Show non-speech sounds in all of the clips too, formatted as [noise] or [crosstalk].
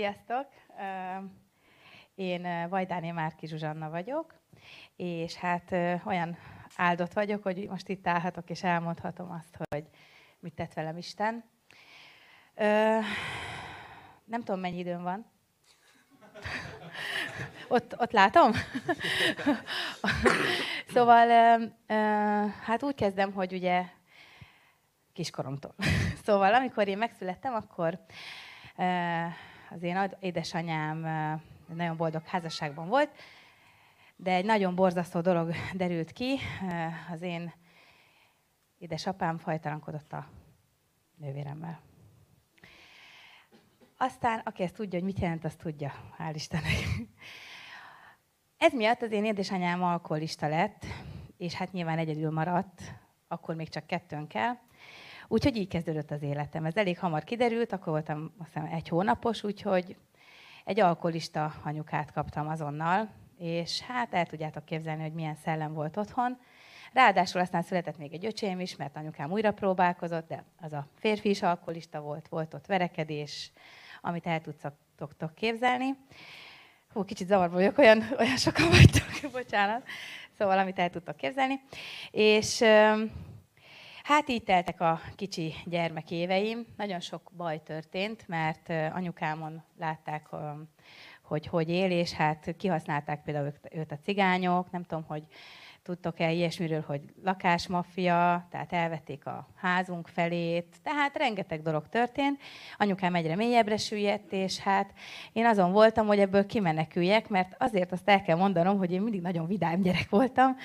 Sziasztok! Én Vajdáni Márki Zsuzsanna vagyok, és hát olyan áldott vagyok, hogy most itt állhatok, és elmondhatom azt, hogy mit tett velem Isten. Nem tudom, mennyi időm van. [laughs] Ott, ott látom? [laughs] szóval, hát úgy kezdem, hogy ugye kiskoromtól. [laughs] Szóval, amikor én megszülettem, akkor az én édesanyám nagyon boldog házasságban volt, de egy nagyon borzasztó dolog derült ki. Az én édesapám fajtalankodott a nővéremmel. Aztán, aki ezt tudja, hogy mit jelent, azt tudja. Hál' Istennek. Ez miatt az én édesanyám alkoholista lett, és hát nyilván egyedül maradt, akkor még csak kettőnkkel. Úgyhogy így kezdődött az életem. Ez elég hamar kiderült, akkor voltam azt hiszem egy hónapos, úgyhogy egy alkoholista anyukát kaptam azonnal, és hát el tudjátok képzelni, hogy milyen szellem volt otthon. Ráadásul aztán született még egy öcsém is, mert anyukám újra próbálkozott, de az a férfi is alkoholista volt, volt ott verekedés, amit el tudtok képzelni. Hú, kicsit zavarba vagyok, olyan, olyan sokan vagytok, [laughs] bocsánat. Szóval, amit el tudtok képzelni. És Hát így teltek a kicsi gyermek éveim. Nagyon sok baj történt, mert anyukámon látták, hogy hogy él, és hát kihasználták például őt a cigányok, nem tudom, hogy tudtok-e ilyesmiről, hogy lakásmafia, tehát elvették a házunk felét, tehát rengeteg dolog történt. Anyukám egyre mélyebbre süllyedt, és hát én azon voltam, hogy ebből kimeneküljek, mert azért azt el kell mondanom, hogy én mindig nagyon vidám gyerek voltam,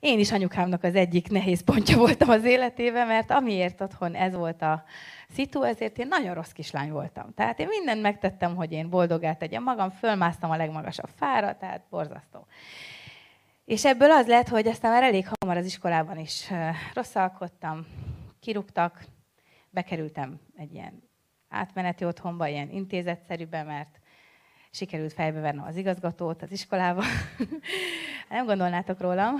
én is anyukámnak az egyik nehéz pontja voltam az életében, mert amiért otthon ez volt a szitu, ezért én nagyon rossz kislány voltam. Tehát én mindent megtettem, hogy én boldogát tegyem magam, fölmásztam a legmagasabb fára, tehát borzasztó. És ebből az lett, hogy aztán már elég hamar az iskolában is rosszalkodtam, kirúgtak, bekerültem egy ilyen átmeneti otthonba, ilyen intézetszerűbe, mert sikerült fejbevennem az igazgatót az iskolába. [laughs] Nem gondolnátok rólam.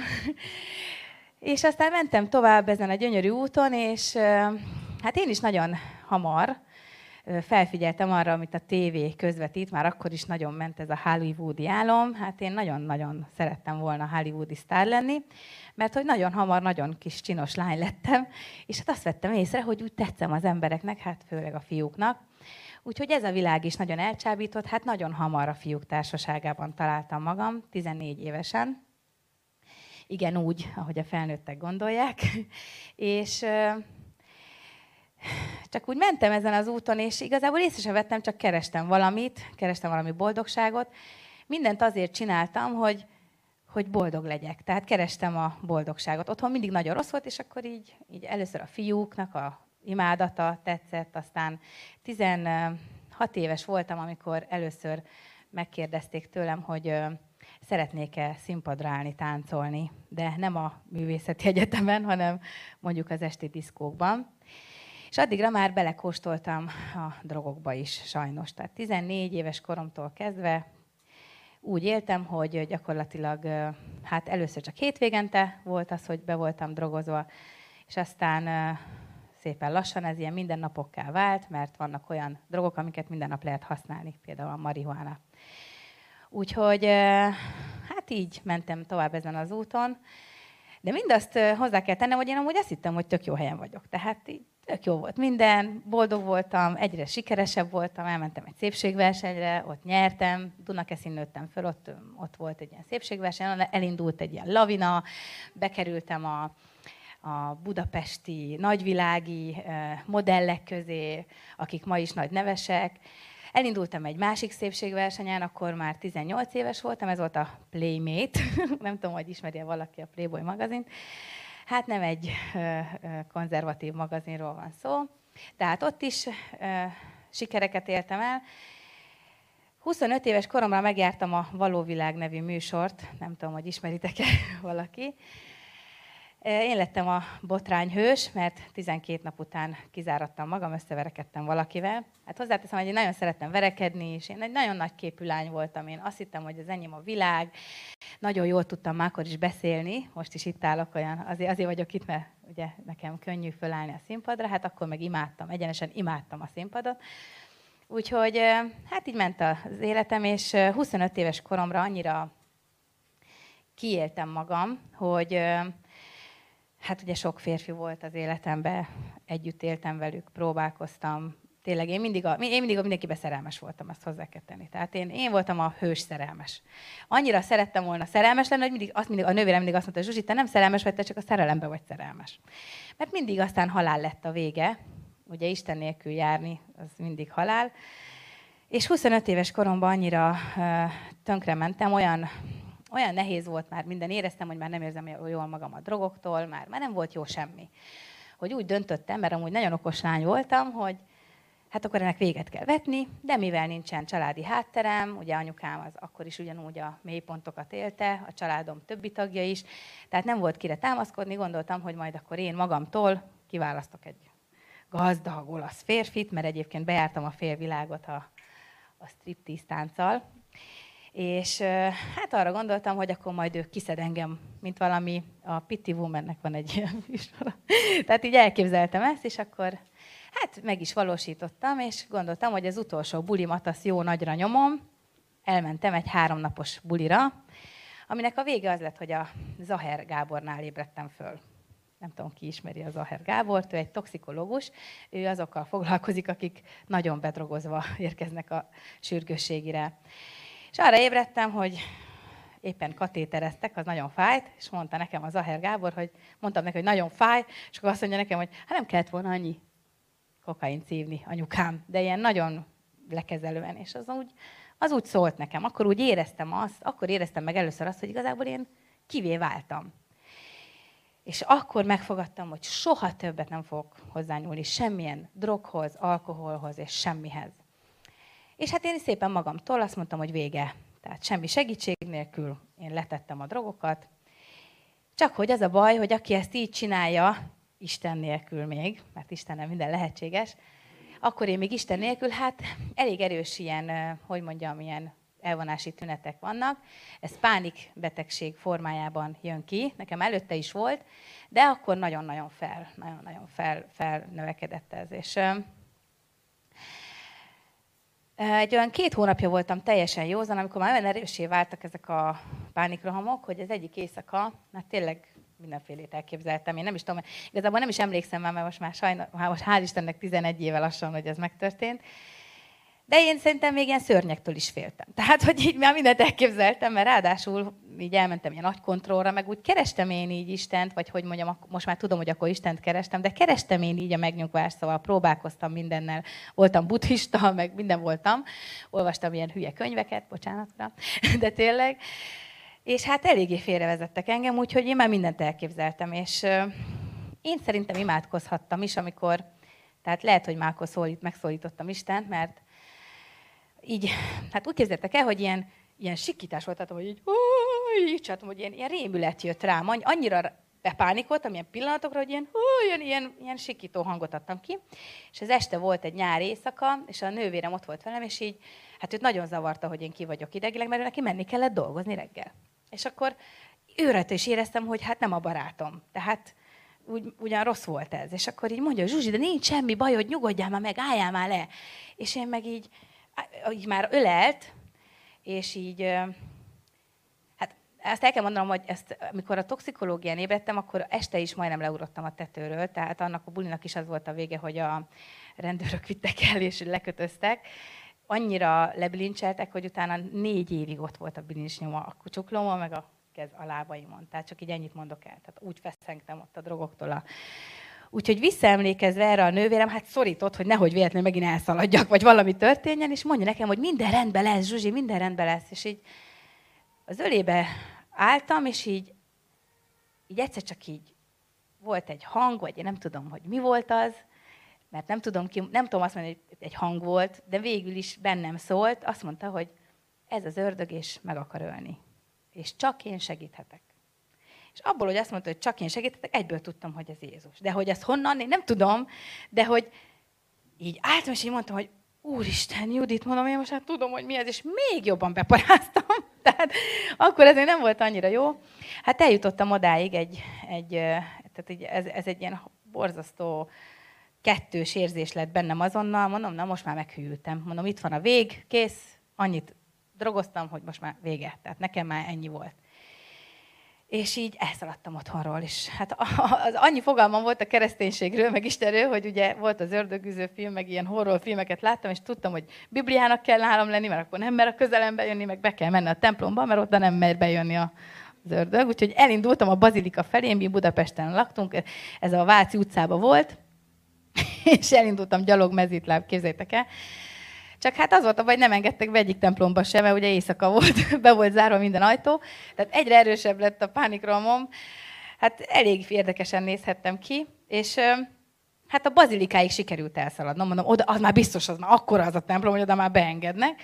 És aztán mentem tovább ezen a gyönyörű úton, és hát én is nagyon hamar felfigyeltem arra, amit a tévé közvetít, már akkor is nagyon ment ez a hollywoodi álom, hát én nagyon-nagyon szerettem volna hollywoodi sztár lenni, mert hogy nagyon hamar, nagyon kis csinos lány lettem, és hát azt vettem észre, hogy úgy tetszem az embereknek, hát főleg a fiúknak, Úgyhogy ez a világ is nagyon elcsábított, hát nagyon hamar a fiúk társaságában találtam magam, 14 évesen. Igen, úgy, ahogy a felnőttek gondolják. [laughs] és csak úgy mentem ezen az úton, és igazából észre sem vettem, csak kerestem valamit, kerestem valami boldogságot. Mindent azért csináltam, hogy, hogy boldog legyek. Tehát kerestem a boldogságot. Otthon mindig nagyon rossz volt, és akkor így, így először a fiúknak a imádata tetszett, aztán 16 éves voltam, amikor először megkérdezték tőlem, hogy szeretnék-e színpadra állni, táncolni, de nem a művészeti egyetemen, hanem mondjuk az esti diszkókban. És addigra már belekóstoltam a drogokba is, sajnos. Tehát 14 éves koromtól kezdve úgy éltem, hogy gyakorlatilag hát először csak hétvégente volt az, hogy be voltam drogozva, és aztán szépen lassan ez ilyen mindennapokká vált, mert vannak olyan drogok, amiket minden nap lehet használni, például a marihuana. Úgyhogy hát így mentem tovább ezen az úton, de mindazt hozzá kell tennem, hogy én amúgy azt hittem, hogy tök jó helyen vagyok. Tehát így tök jó volt minden, boldog voltam, egyre sikeresebb voltam, elmentem egy szépségversenyre, ott nyertem, Dunakeszin nőttem föl, ott, ott volt egy ilyen szépségverseny, elindult egy ilyen lavina, bekerültem a, a budapesti nagyvilági modellek közé, akik ma is nagy nevesek. Elindultam egy másik szépségversenyen, akkor már 18 éves voltam, ez volt a Playmate. [laughs] Nem tudom, hogy ismeri-e valaki a Playboy magazint. Hát nem egy konzervatív magazinról van szó. Tehát ott is sikereket éltem el. 25 éves koromra megjártam a Valóvilág nevű műsort, nem tudom, hogy ismeritek-e [laughs] valaki. Én lettem a botrányhős, mert 12 nap után kizárattam magam, összeverekedtem valakivel. Hát hozzáteszem, hogy én nagyon szerettem verekedni, és én egy nagyon nagy képű lány voltam. Én azt hittem, hogy az enyém a világ. Nagyon jól tudtam már akkor is beszélni, most is itt állok olyan, azért, azért vagyok itt, mert ugye nekem könnyű fölállni a színpadra, hát akkor meg imádtam, egyenesen imádtam a színpadot. Úgyhogy hát így ment az életem, és 25 éves koromra annyira kiéltem magam, hogy hát ugye sok férfi volt az életemben, együtt éltem velük, próbálkoztam, tényleg én mindig, a, én mindig a mindenkibe szerelmes voltam, azt hozzá kell tenni. Tehát én, én voltam a hős szerelmes. Annyira szerettem volna szerelmes lenni, hogy mindig, azt mindig, a nővérem mindig azt mondta, Zsuzsi, te nem szerelmes vagy, te csak a szerelembe vagy szerelmes. Mert mindig aztán halál lett a vége, ugye Isten nélkül járni, az mindig halál. És 25 éves koromban annyira uh, tönkre mentem, olyan, olyan nehéz volt már minden, éreztem, hogy már nem érzem jól magam a drogoktól, már, már nem volt jó semmi. Hogy úgy döntöttem, mert amúgy nagyon okos lány voltam, hogy hát akkor ennek véget kell vetni, de mivel nincsen családi hátterem, ugye anyukám az akkor is ugyanúgy a mélypontokat élte, a családom többi tagja is, tehát nem volt kire támaszkodni, gondoltam, hogy majd akkor én magamtól kiválasztok egy gazdag olasz férfit, mert egyébként bejártam a félvilágot a, a striptease tánccal, és hát arra gondoltam, hogy akkor majd ő kiszed engem, mint valami, a Pitty Womannek van egy ilyen [laughs] műsora. Tehát így elképzeltem ezt, és akkor hát meg is valósítottam, és gondoltam, hogy az utolsó bulimat azt jó nagyra nyomom. Elmentem egy háromnapos bulira, aminek a vége az lett, hogy a Zaher Gábornál ébredtem föl. Nem tudom, ki ismeri a Zaher Gábort, ő egy toxikológus, ő azokkal foglalkozik, akik nagyon bedrogozva [laughs] érkeznek a sürgősségire. És arra ébredtem, hogy éppen katétereztek, az nagyon fájt, és mondta nekem az Zaher Gábor, hogy mondtam neki, hogy nagyon fáj, és akkor azt mondja nekem, hogy hát nem kellett volna annyi kokain szívni anyukám, de ilyen nagyon lekezelően, és az úgy, az úgy szólt nekem. Akkor úgy éreztem azt, akkor éreztem meg először azt, hogy igazából én kivé váltam. És akkor megfogadtam, hogy soha többet nem fogok hozzányúlni semmilyen droghoz, alkoholhoz és semmihez. És hát én szépen magamtól azt mondtam, hogy vége. Tehát semmi segítség nélkül én letettem a drogokat. Csak hogy az a baj, hogy aki ezt így csinálja, Isten nélkül még, mert Istennel minden lehetséges, akkor én még Isten nélkül, hát elég erős ilyen, hogy mondjam, ilyen elvonási tünetek vannak. Ez pánikbetegség formájában jön ki, nekem előtte is volt, de akkor nagyon-nagyon fel, nagyon-nagyon fel, felnövekedett ez. És egy olyan két hónapja voltam teljesen józan, amikor már olyan erősé váltak ezek a pánikrohamok, hogy az egyik éjszaka, hát tényleg mindenfélét elképzeltem. Én nem is tudom, igazából nem is emlékszem már, mert most már, sajna, már most hál' Istennek 11 éve lassan, hogy ez megtörtént. De én szerintem még ilyen szörnyektől is féltem. [laughs] Tehát, hogy így már mindent elképzeltem, mert ráadásul így elmentem ilyen nagy kontrollra, meg úgy kerestem én így Istent, vagy hogy mondjam, most már tudom, hogy akkor Istent kerestem, de kerestem én így a megnyugvást, szóval próbálkoztam mindennel. Voltam buddhista, [laughs] meg minden voltam. Olvastam ilyen hülye könyveket, bocsánatra, [laughs] de tényleg. És hát eléggé félrevezettek engem, úgyhogy én már mindent elképzeltem. És én szerintem imádkozhattam is, amikor, tehát lehet, hogy már akkor szólít, megszólítottam Istent, mert így, hát úgy képzeltek el, hogy ilyen, ilyen sikítás volt, tehát, hogy így, így csináltam, hogy ilyen, ilyen rémület jött rám, annyira bepánikoltam ilyen pillanatokra, hogy ilyen, hú, ilyen, ilyen, ilyen sikító hangot adtam ki. És az este volt egy nyár éjszaka, és a nővérem ott volt velem, és így, hát őt nagyon zavarta, hogy én ki vagyok idegileg, mert neki menni kellett dolgozni reggel. És akkor őrejtő is éreztem, hogy hát nem a barátom. Tehát úgy, ugyan rossz volt ez. És akkor így mondja, Zsuzsi, de nincs semmi baj, hogy nyugodjál már meg, álljál már le. És én meg így, így már ölelt, és így, hát ezt el kell mondanom, hogy ezt, amikor a toxikológián ébredtem, akkor este is majdnem leugrottam a tetőről, tehát annak a bulinak is az volt a vége, hogy a rendőrök vittek el és lekötöztek. Annyira lebilincseltek, hogy utána négy évig ott volt a bilincsnyoma a csuklómon, meg a kez a lábaimon. Tehát csak így ennyit mondok el. Tehát úgy feszengtem ott a drogoktól a Úgyhogy visszaemlékezve erre a nővérem, hát szorított, hogy nehogy véletlenül megint elszaladjak, vagy valami történjen, és mondja nekem, hogy minden rendben lesz, Zsuzsi, minden rendben lesz. És így az ölébe álltam, és így, így egyszer csak így volt egy hang, vagy én nem tudom, hogy mi volt az, mert nem tudom, ki, nem tudom azt mondani, hogy egy hang volt, de végül is bennem szólt, azt mondta, hogy ez az ördög, és meg akar ölni. És csak én segíthetek. És abból, hogy azt mondta, hogy csak én segítettek, egyből tudtam, hogy ez Jézus. De hogy ezt honnan, én nem tudom, de hogy így álltam, és így mondtam, hogy Úristen, Judit, mondom, én most hát tudom, hogy mi ez, és még jobban beparáztam. [laughs] Tehát akkor ez nem volt annyira jó. Hát eljutottam odáig egy, egy tehát így ez, ez egy ilyen borzasztó kettős érzés lett bennem azonnal, mondom, na most már meghűltem. Mondom, itt van a vég, kész, annyit drogoztam, hogy most már vége. Tehát nekem már ennyi volt. És így elszaladtam otthonról is. Hát az annyi fogalmam volt a kereszténységről, meg Istenről, hogy ugye volt az ördögüző film, meg ilyen horror filmeket láttam, és tudtam, hogy Bibliának kell nálam lenni, mert akkor nem mer a közelembe jönni, meg be kell menni a templomba, mert oda nem mer bejönni a, az ördög. Úgyhogy elindultam a bazilika felé, mi Budapesten laktunk, ez a Váci utcában volt, [laughs] és elindultam gyalog mezítláb, képzétek el. Csak hát az volt a baj, nem engedtek be egyik templomba sem, mert ugye éjszaka volt, [laughs] be volt zárva minden ajtó. Tehát egyre erősebb lett a pánikromom. Hát elég érdekesen nézhettem ki, és hát a bazilikáig sikerült elszaladnom. Mondom, oda, az már biztos, az már akkora az a templom, hogy oda már beengednek.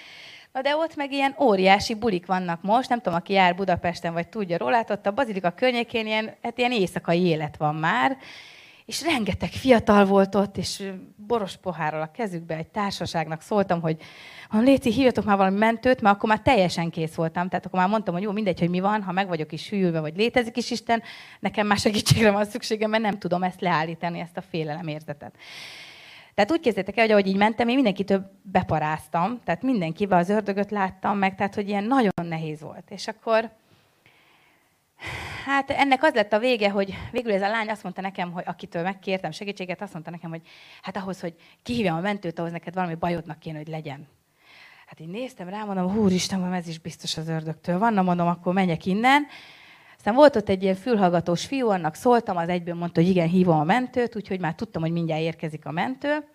Na de ott meg ilyen óriási bulik vannak most, nem tudom, aki jár Budapesten, vagy tudja róla, hát ott a bazilika környékén ilyen, hát ilyen éjszakai élet van már, és rengeteg fiatal volt ott, és boros pohárral a kezükbe egy társaságnak szóltam, hogy ha Léci, hívjatok már valami mentőt, mert akkor már teljesen kész voltam. Tehát akkor már mondtam, hogy jó, mindegy, hogy mi van, ha meg vagyok is hűlve, vagy létezik is Isten, nekem már segítségre van szükségem, mert nem tudom ezt leállítani, ezt a félelem érzetet. Tehát úgy képzeljétek el, hogy ahogy így mentem, én mindenkitől beparáztam, tehát mindenkivel az ördögöt láttam meg, tehát hogy ilyen nagyon nehéz volt. És akkor Hát ennek az lett a vége, hogy végül ez a lány azt mondta nekem, hogy akitől megkértem segítséget, azt mondta nekem, hogy hát ahhoz, hogy kihívjam a mentőt, ahhoz neked valami bajodnak kéne, hogy legyen. Hát én néztem rá, mondom, úristen, ez is biztos az ördögtől van, mondom, akkor menjek innen. Aztán volt ott egy ilyen fülhallgatós fiú, annak szóltam, az egyből mondta, hogy igen, hívom a mentőt, úgyhogy már tudtam, hogy mindjárt érkezik a mentő.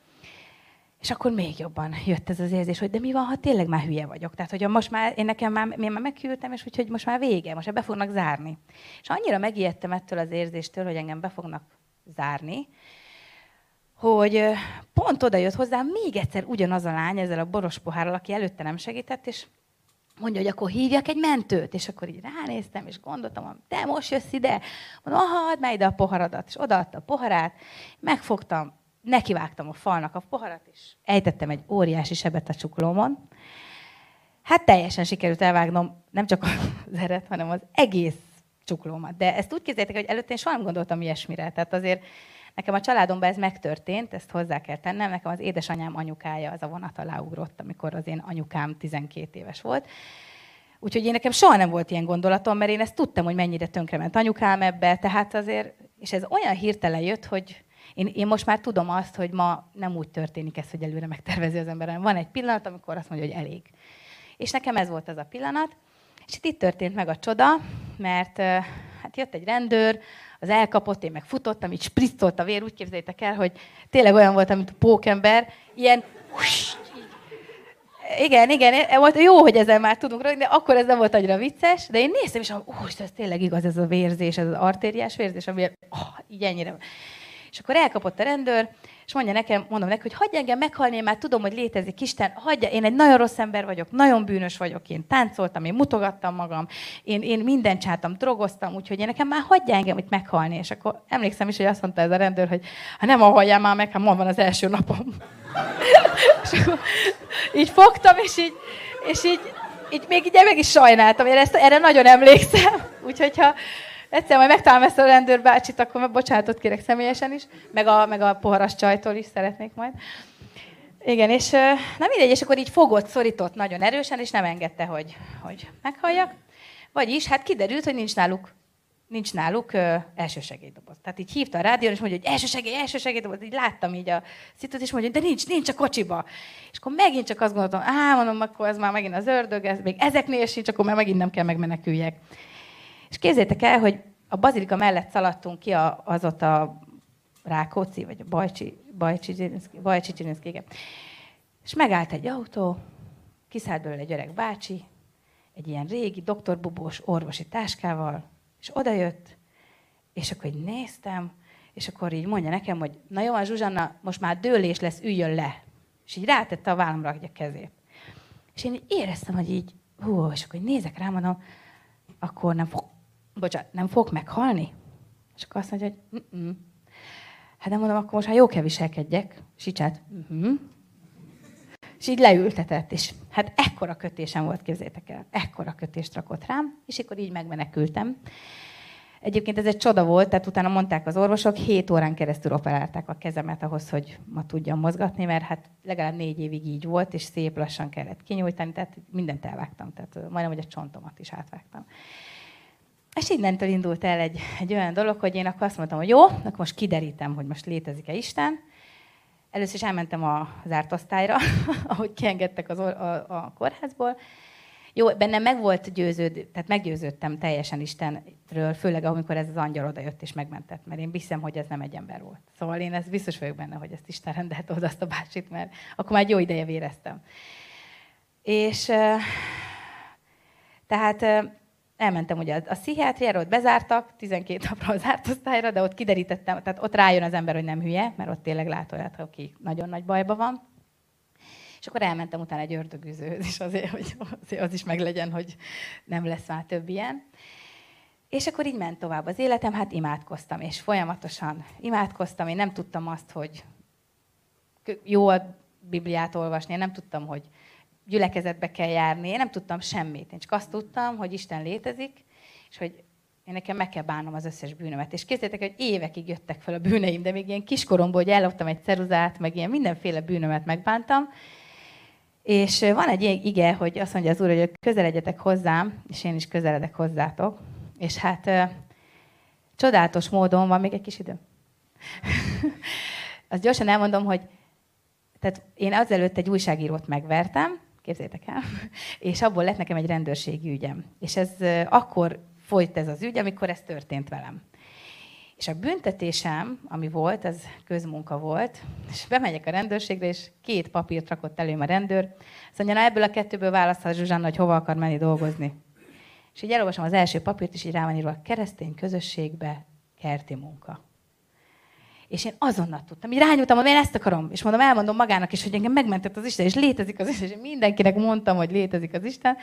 És akkor még jobban jött ez az érzés, hogy de mi van, ha tényleg már hülye vagyok. Tehát, hogy most már, én nekem már, én már meghűltem, és úgyhogy most már vége, most be fognak zárni. És annyira megijedtem ettől az érzéstől, hogy engem be fognak zárni, hogy pont oda jött hozzám még egyszer ugyanaz a lány ezzel a boros pohárral, aki előtte nem segített, és mondja, hogy akkor hívjak egy mentőt. És akkor így ránéztem, és gondoltam, te most jössz ide? Mondom, aha, add már ide a poharadat. És odaadta a poharát, megfogtam, nekivágtam a falnak a poharat, és ejtettem egy óriási sebet a csuklómon. Hát teljesen sikerült elvágnom nem csak az eret, hanem az egész csuklómat. De ezt úgy képzeljétek, hogy előtte én soha nem gondoltam ilyesmire. Tehát azért nekem a családomban ez megtörtént, ezt hozzá kell tennem. Nekem az édesanyám anyukája az a vonat alá ugrott, amikor az én anyukám 12 éves volt. Úgyhogy én nekem soha nem volt ilyen gondolatom, mert én ezt tudtam, hogy mennyire tönkrement anyukám ebbe, tehát azért, és ez olyan hirtelen jött, hogy én, én most már tudom azt, hogy ma nem úgy történik ez, hogy előre megtervezi az ember, van egy pillanat, amikor azt mondja, hogy elég. És nekem ez volt az a pillanat, és itt, itt történt meg a csoda, mert hát jött egy rendőr, az elkapott, én meg futottam, így spritzolt a vér, úgy képzeljétek el, hogy tényleg olyan volt, mint a pókember, ilyen igen, igen, volt jó, hogy ezzel már tudunk rögni, de akkor ez nem volt annyira vicces, de én néztem, és mondom, ó, ez tényleg igaz, ez a vérzés, ez az artériás vérzés, ami oh, így ennyire. És akkor elkapott a rendőr, és mondja nekem, mondom neki, hogy hagyj engem meghalni, én már tudom, hogy létezik Isten, hagyja, én egy nagyon rossz ember vagyok, nagyon bűnös vagyok, én táncoltam, én mutogattam magam, én, én mindent csináltam, drogoztam, úgyhogy én nekem már hagyja engem itt meghalni. És akkor emlékszem is, hogy azt mondta ez a rendőr, hogy ha nem hagyjál már meg, hát ma van az első napom. [laughs] és akkor így fogtam, és így, és így, így még így meg is sajnáltam, én ezt, erre nagyon emlékszem. Úgyhogy ha egyszer majd megtalálom ezt a rendőrbácsit, akkor bocsánatot kérek személyesen is, meg a, meg a poharas csajtól is szeretnék majd. Igen, és na mindegy, és akkor így fogott, szorított nagyon erősen, és nem engedte, hogy, hogy meghalljak. Vagyis, hát kiderült, hogy nincs náluk nincs náluk ö, elsősegélydoboz. Tehát így hívta a rádión, és mondja, hogy elsősegély, elsősegélydoboz. Így láttam így a szitut, és mondja, de nincs, nincs a kocsiba. És akkor megint csak azt gondoltam, á, mondom, akkor ez már megint az ördög, ez még ezeknél sincs, akkor már megint nem kell megmeneküljek. És képzétek el, hogy a bazilika mellett szaladtunk ki a, az ott a Rákóczi, vagy a Bajcsi, Bajcsi, Bajcsi Csirinszki, igen. És megállt egy autó, kiszállt belőle egy öreg bácsi, egy ilyen régi doktorbubós orvosi táskával, és odajött, és akkor így néztem, és akkor így mondja nekem, hogy na jó, Zsuzsanna, most már dőlés lesz, üljön le. És így rátette a vállamra a kezét. És én így éreztem, hogy így, hú, és akkor így nézek rá, mondom, akkor nem fog bocsánat, nem fog meghalni? És akkor azt mondja, hogy Mm-mm. hát nem mondom, akkor most már jó kell viselkedjek. Hát, uh-huh. És így leültetett, és hát ekkora kötésem volt, képzétek el, ekkora kötést rakott rám, és akkor így megmenekültem. Egyébként ez egy csoda volt, tehát utána mondták az orvosok, 7 órán keresztül operálták a kezemet ahhoz, hogy ma tudjam mozgatni, mert hát legalább négy évig így volt, és szép lassan kellett kinyújtani, tehát mindent elvágtam, tehát majdnem, hogy a csontomat is átvágtam. És innentől indult el egy, egy olyan dolog, hogy én akkor azt mondtam, hogy jó, akkor most kiderítem, hogy most létezik-e Isten. Először is elmentem a zárt osztályra, [laughs] ahogy kiengedtek az a, a kórházból, jó, bennem meg volt győződ, tehát meggyőződtem teljesen Istenről, főleg amikor ez az angyal oda jött és megmentett, mert én hiszem, hogy ez nem egy ember volt. Szóval én ez biztos vagyok benne, hogy ezt Isten rendelt oda azt a bácsit, mert akkor már egy jó ideje véreztem. És tehát elmentem ugye a, pszichiátriára, ott bezártak, 12 napra az osztályra, de ott kiderítettem, tehát ott rájön az ember, hogy nem hülye, mert ott tényleg lát olyat, aki nagyon nagy bajban van. És akkor elmentem utána egy ördögűzőhöz is azért, hogy az is meglegyen, hogy nem lesz már több ilyen. És akkor így ment tovább az életem, hát imádkoztam, és folyamatosan imádkoztam. Én nem tudtam azt, hogy jó a Bibliát olvasni, én nem tudtam, hogy gyülekezetbe kell járni, én nem tudtam semmit. Én csak azt tudtam, hogy Isten létezik, és hogy én nekem meg kell bánnom az összes bűnömet. És képzeljétek, hogy évekig jöttek fel a bűneim, de még ilyen kiskoromból, hogy elloptam egy ceruzát, meg ilyen mindenféle bűnömet megbántam, és van egy ige, hogy azt mondja az Úr, hogy közeledjetek hozzám, és én is közeledek hozzátok. És hát csodálatos módon, van még egy kis idő? [laughs] Azt gyorsan elmondom, hogy tehát én azelőtt egy újságírót megvertem, képzétek el, [laughs] és abból lett nekem egy rendőrségi ügyem. És ez akkor folyt ez az ügy, amikor ez történt velem. És a büntetésem, ami volt, az közmunka volt, és bemegyek a rendőrségre, és két papírt rakott elém a rendőr. Azt mondja, na ebből a kettőből választhat Zsuzsanna, hogy hova akar menni dolgozni. És így elolvasom az első papírt, és így rá van írva, keresztény közösségbe kerti munka. És én azonnal tudtam, így rányúltam, hogy én ezt akarom. És mondom, elmondom magának is, hogy engem megmentett az Isten, és létezik az Isten, és mindenkinek mondtam, hogy létezik az Isten.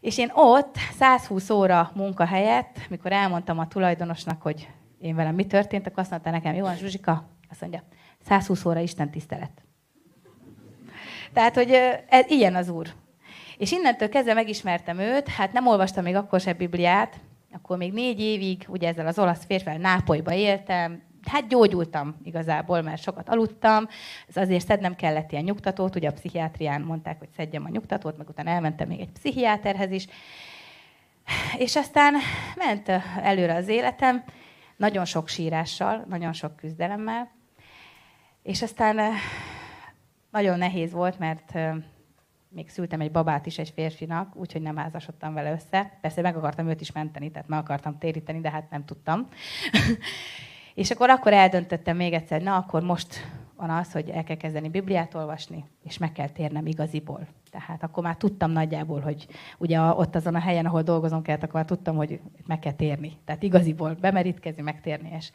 És én ott 120 óra munka helyett, mikor elmondtam a tulajdonosnak, hogy én velem mi történt, akkor azt mondta nekem, jó, Zsuzsika, azt mondja, 120 óra Isten tisztelet. Tehát, hogy ez, ilyen az Úr. És innentől kezdve megismertem őt, hát nem olvastam még akkor se Bibliát, akkor még négy évig, ugye ezzel az olasz férfel Nápolyba éltem, hát gyógyultam igazából, mert sokat aludtam, ez azért szednem kellett ilyen nyugtatót, ugye a pszichiátrián mondták, hogy szedjem a nyugtatót, meg utána elmentem még egy pszichiáterhez is, és aztán ment előre az életem, nagyon sok sírással, nagyon sok küzdelemmel, és aztán nagyon nehéz volt, mert még szültem egy babát is egy férfinak, úgyhogy nem házasodtam vele össze. Persze meg akartam őt is menteni, tehát meg akartam téríteni, de hát nem tudtam. [laughs] és akkor akkor eldöntöttem még egyszer, na akkor most van az, hogy el kell kezdeni Bibliát olvasni, és meg kell térnem igaziból. Tehát akkor már tudtam nagyjából, hogy ugye ott azon a helyen, ahol dolgozom kellett, akkor már tudtam, hogy meg kell térni. Tehát igaziból bemerítkezni, megtérni. És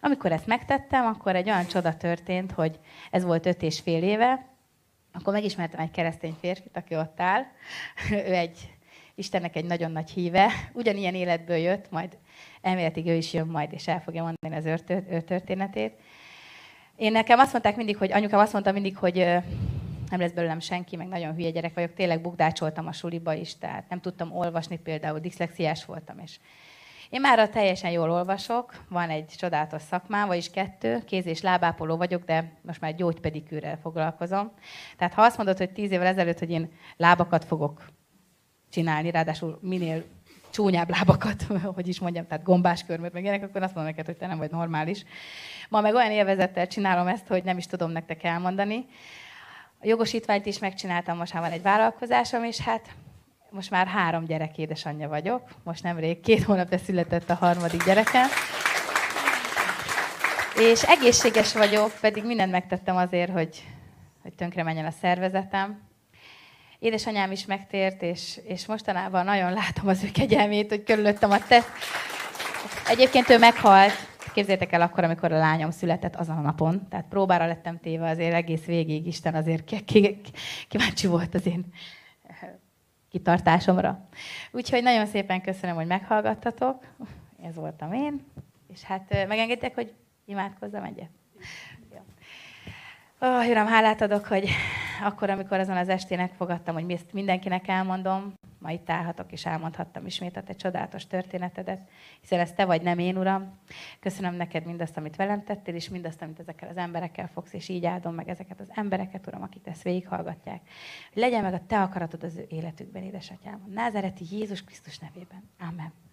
amikor ezt megtettem, akkor egy olyan csoda történt, hogy ez volt öt és fél éve, akkor megismertem egy keresztény férfit, aki ott áll. [laughs] ő egy Istennek egy nagyon nagy híve, [laughs] ugyanilyen életből jött, majd elméletig ő is jön majd, és el fogja mondani az ő történetét. Én nekem azt mondták mindig, hogy anyukám azt mondta mindig, hogy nem lesz belőlem senki, meg nagyon hülye gyerek vagyok, tényleg bukdácsoltam a suliba is, tehát nem tudtam olvasni például, diszlexiás voltam, és én már teljesen jól olvasok, van egy csodálatos szakmám, vagyis kettő, kéz- és lábápoló vagyok, de most már gyógypedikűrrel foglalkozom. Tehát ha azt mondod, hogy tíz évvel ezelőtt, hogy én lábakat fogok csinálni, ráadásul minél csúnyább lábakat, [laughs] hogy is mondjam, tehát gombás körmöt, meg ilyenek, akkor azt mondom neked, hogy te nem vagy normális. Ma meg olyan élvezettel csinálom ezt, hogy nem is tudom nektek elmondani. A jogosítványt is megcsináltam, most már van egy vállalkozásom, és hát most már három gyerek édesanyja vagyok. Most nemrég két hónapja született a harmadik gyerekem. És egészséges vagyok, pedig mindent megtettem azért, hogy, hogy tönkre menjen a szervezetem. Édesanyám is megtért, és, és mostanában nagyon látom az ő kegyelmét, hogy körülöttem a te... Egyébként ő meghalt, képzétek el akkor, amikor a lányom született azon a napon, tehát próbára lettem téve azért egész végig, Isten azért kíváncsi volt az én kitartásomra. Úgyhogy nagyon szépen köszönöm, hogy meghallgattatok. Ez voltam én. És hát megengedtek, hogy imádkozzam egyet? Ó, oh, Uram, hálát adok, hogy akkor, amikor azon az estének fogadtam, hogy ezt mindenkinek elmondom, ma itt állhatok, és elmondhattam ismét a te csodálatos történetedet, hiszen ez te vagy, nem én, Uram. Köszönöm neked mindazt, amit velem tettél, és mindazt, amit ezekkel az emberekkel fogsz, és így áldom meg ezeket az embereket, Uram, akik ezt végighallgatják. Legyen meg a te akaratod az ő életükben, édesatyám. Názereti Jézus Krisztus nevében. Amen.